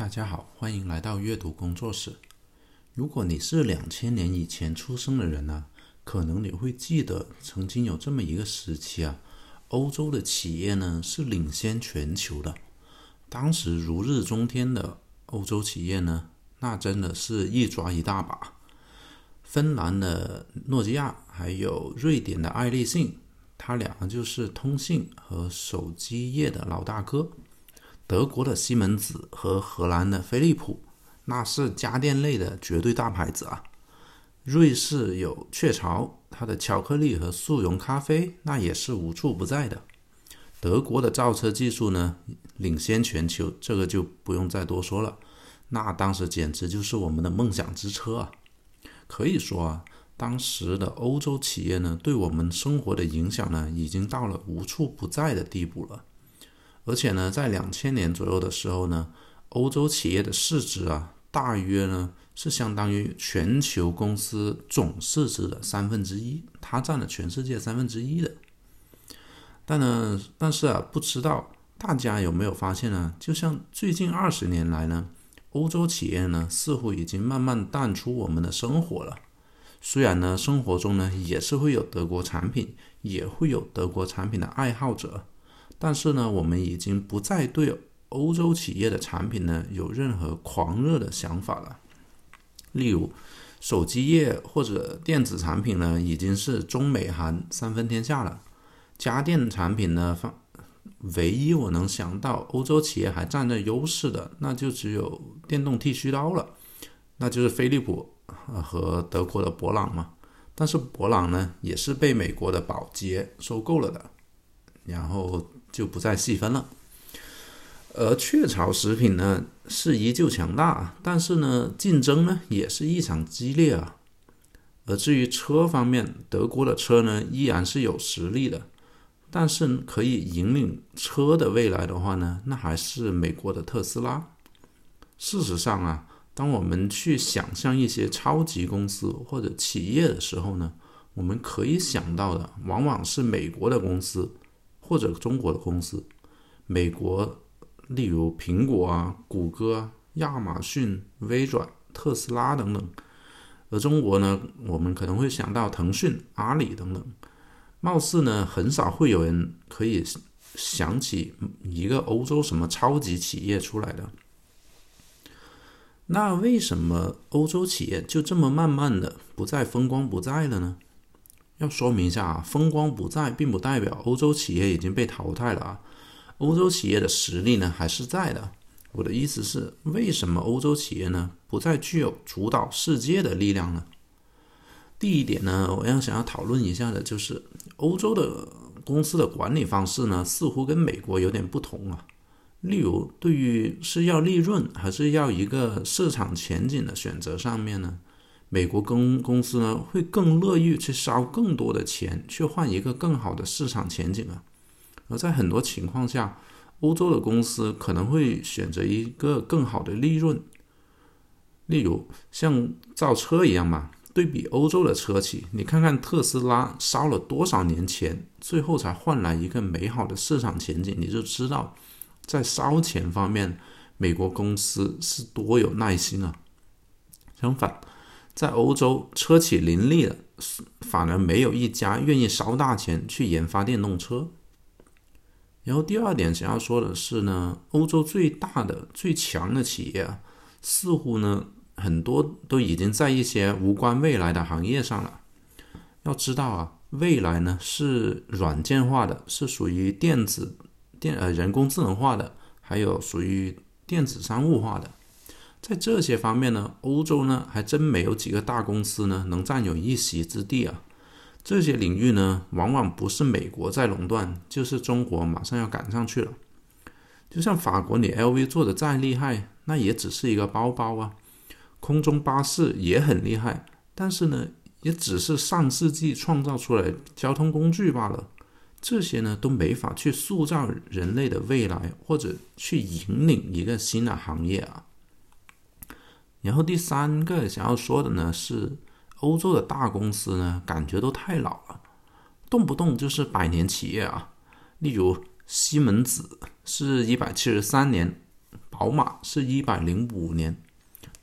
大家好，欢迎来到阅读工作室。如果你是两千年以前出生的人呢，可能你会记得曾经有这么一个时期啊，欧洲的企业呢是领先全球的。当时如日中天的欧洲企业呢，那真的是一抓一大把。芬兰的诺基亚，还有瑞典的爱立信，他俩就是通信和手机业的老大哥。德国的西门子和荷兰的飞利浦，那是家电类的绝对大牌子啊。瑞士有雀巢，它的巧克力和速溶咖啡那也是无处不在的。德国的造车技术呢，领先全球，这个就不用再多说了。那当时简直就是我们的梦想之车啊。可以说啊，当时的欧洲企业呢，对我们生活的影响呢，已经到了无处不在的地步了。而且呢，在两千年左右的时候呢，欧洲企业的市值啊，大约呢是相当于全球公司总市值的三分之一，它占了全世界三分之一的。但呢，但是啊，不知道大家有没有发现呢？就像最近二十年来呢。欧洲企业呢，似乎已经慢慢淡出我们的生活了。虽然呢，生活中呢也是会有德国产品，也会有德国产品的爱好者，但是呢，我们已经不再对欧洲企业的产品呢有任何狂热的想法了。例如，手机业或者电子产品呢，已经是中美韩三分天下了。家电产品呢，放。唯一我能想到欧洲企业还占着优势的，那就只有电动剃须刀了，那就是飞利浦和德国的博朗嘛。但是博朗呢，也是被美国的宝洁收购了的，然后就不再细分了。而雀巢食品呢，是依旧强大，但是呢，竞争呢也是异常激烈啊。而至于车方面，德国的车呢，依然是有实力的。但是可以引领车的未来的话呢，那还是美国的特斯拉。事实上啊，当我们去想象一些超级公司或者企业的时候呢，我们可以想到的往往是美国的公司或者中国的公司。美国，例如苹果啊、谷歌、亚马逊、微软、特斯拉等等；而中国呢，我们可能会想到腾讯、阿里等等。貌似呢，很少会有人可以想起一个欧洲什么超级企业出来的。那为什么欧洲企业就这么慢慢的不再风光不再了呢？要说明一下啊，风光不再并不代表欧洲企业已经被淘汰了啊，欧洲企业的实力呢还是在的。我的意思是，为什么欧洲企业呢不再具有主导世界的力量呢？第一点呢，我要想要讨论一下的就是，欧洲的公司的管理方式呢，似乎跟美国有点不同啊。例如，对于是要利润还是要一个市场前景的选择上面呢，美国公公司呢会更乐意去烧更多的钱去换一个更好的市场前景啊。而在很多情况下，欧洲的公司可能会选择一个更好的利润，例如像造车一样嘛。对比欧洲的车企，你看看特斯拉烧了多少年钱，最后才换来一个美好的市场前景，你就知道，在烧钱方面，美国公司是多有耐心啊。相反，在欧洲，车企林立的，反而没有一家愿意烧大钱去研发电动车。然后第二点想要说的是呢，欧洲最大的、最强的企业啊，似乎呢。很多都已经在一些无关未来的行业上了。要知道啊，未来呢是软件化的，是属于电子电呃人工智能化的，还有属于电子商务化的。在这些方面呢，欧洲呢还真没有几个大公司呢能占有一席之地啊。这些领域呢，往往不是美国在垄断，就是中国马上要赶上去了。就像法国，你 LV 做的再厉害，那也只是一个包包啊。空中巴士也很厉害，但是呢，也只是上世纪创造出来交通工具罢了。这些呢，都没法去塑造人类的未来，或者去引领一个新的行业啊。然后第三个想要说的呢，是欧洲的大公司呢，感觉都太老了，动不动就是百年企业啊。例如西门子是一百七十三年，宝马是一百零五年，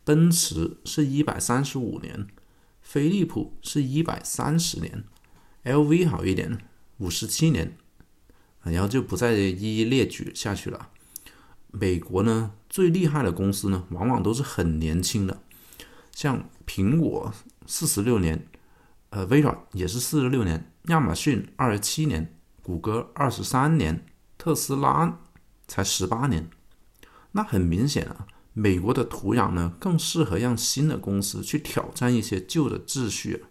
奔驰是一百三十五年，飞利浦是一百三十年，LV 好一点，五十七年，然后就不再一一列举下去了。美国呢，最厉害的公司呢，往往都是很年轻的，像苹果四十六年，呃，微软也是四十六年，亚马逊二十七年，谷歌二十三年，特斯拉才十八年。那很明显啊，美国的土壤呢，更适合让新的公司去挑战一些旧的秩序，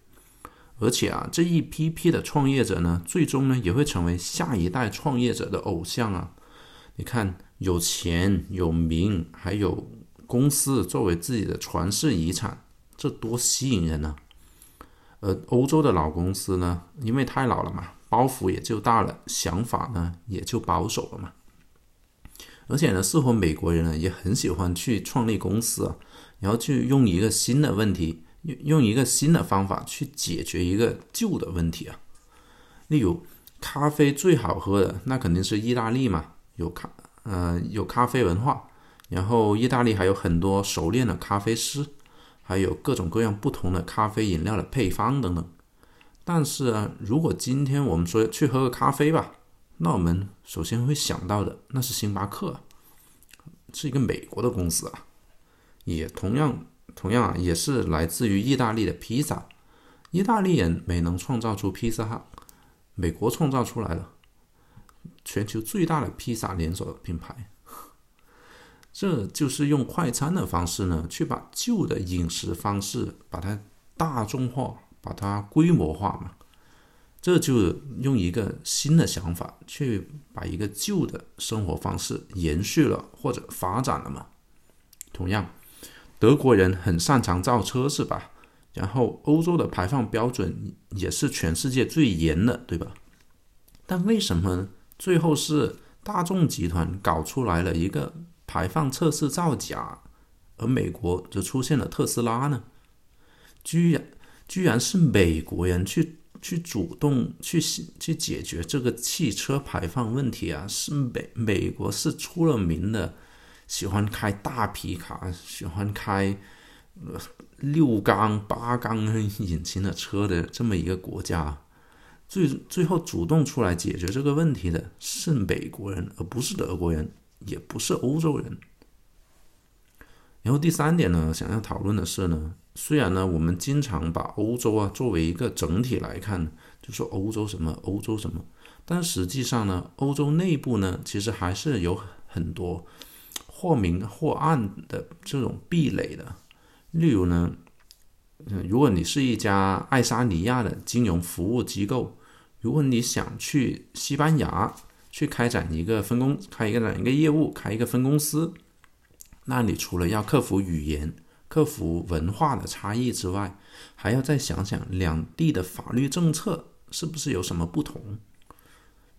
而且啊，这一批批的创业者呢，最终呢，也会成为下一代创业者的偶像啊。你看。有钱有名，还有公司作为自己的传世遗产，这多吸引人呢！而欧洲的老公司呢，因为太老了嘛，包袱也就大了，想法呢也就保守了嘛。而且呢，似乎美国人呢也很喜欢去创立公司啊，然后去用一个新的问题，用用一个新的方法去解决一个旧的问题啊。例如，咖啡最好喝的那肯定是意大利嘛，有咖。呃，有咖啡文化，然后意大利还有很多熟练的咖啡师，还有各种各样不同的咖啡饮料的配方等等。但是啊，如果今天我们说去喝个咖啡吧，那我们首先会想到的那是星巴克，是一个美国的公司啊，也同样同样啊，也是来自于意大利的披萨。意大利人没能创造出披萨，美国创造出来了。全球最大的披萨连锁品牌，这就是用快餐的方式呢，去把旧的饮食方式把它大众化，把它规模化嘛。这就用一个新的想法去把一个旧的生活方式延续了或者发展了嘛。同样，德国人很擅长造车是吧？然后欧洲的排放标准也是全世界最严的，对吧？但为什么？最后是大众集团搞出来了一个排放测试造假，而美国则出现了特斯拉呢？居然居然是美国人去去主动去去解决这个汽车排放问题啊！是美美国是出了名的喜欢开大皮卡、喜欢开六缸八缸引擎的车的这么一个国家。最最后主动出来解决这个问题的是美国人，而不是德国人，也不是欧洲人。然后第三点呢，想要讨论的是呢，虽然呢我们经常把欧洲啊作为一个整体来看，就说欧洲什么欧洲什么，但实际上呢，欧洲内部呢其实还是有很多或明或暗的这种壁垒的，例如呢。嗯，如果你是一家爱沙尼亚的金融服务机构，如果你想去西班牙去开展一个分公开一个展一个业务，开一个分公司，那你除了要克服语言、克服文化的差异之外，还要再想想两地的法律政策是不是有什么不同。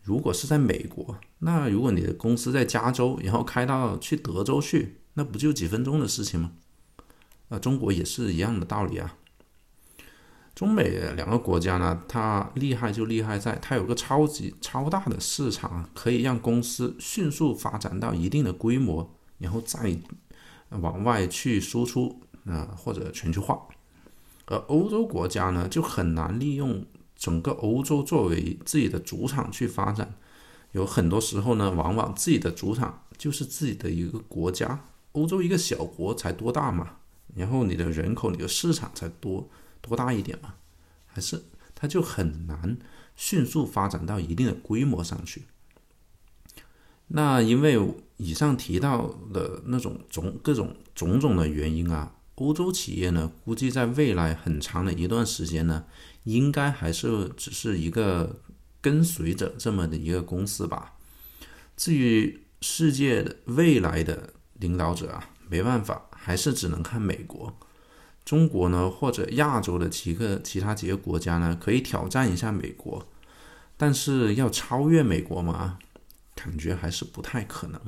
如果是在美国，那如果你的公司在加州，然后开到去德州去，那不就几分钟的事情吗？那中国也是一样的道理啊。中美两个国家呢，它厉害就厉害在它有个超级超大的市场，可以让公司迅速发展到一定的规模，然后再往外去输出啊或者全球化。而欧洲国家呢，就很难利用整个欧洲作为自己的主场去发展。有很多时候呢，往往自己的主场就是自己的一个国家。欧洲一个小国才多大嘛？然后你的人口、你的市场才多多大一点嘛？还是它就很难迅速发展到一定的规模上去。那因为以上提到的那种种各种种种的原因啊，欧洲企业呢，估计在未来很长的一段时间呢，应该还是只是一个跟随者这么的一个公司吧。至于世界的未来的领导者啊，没办法。还是只能看美国、中国呢，或者亚洲的几个其他几个国家呢，可以挑战一下美国，但是要超越美国嘛，感觉还是不太可能。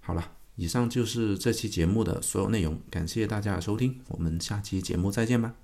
好了，以上就是这期节目的所有内容，感谢大家的收听，我们下期节目再见吧。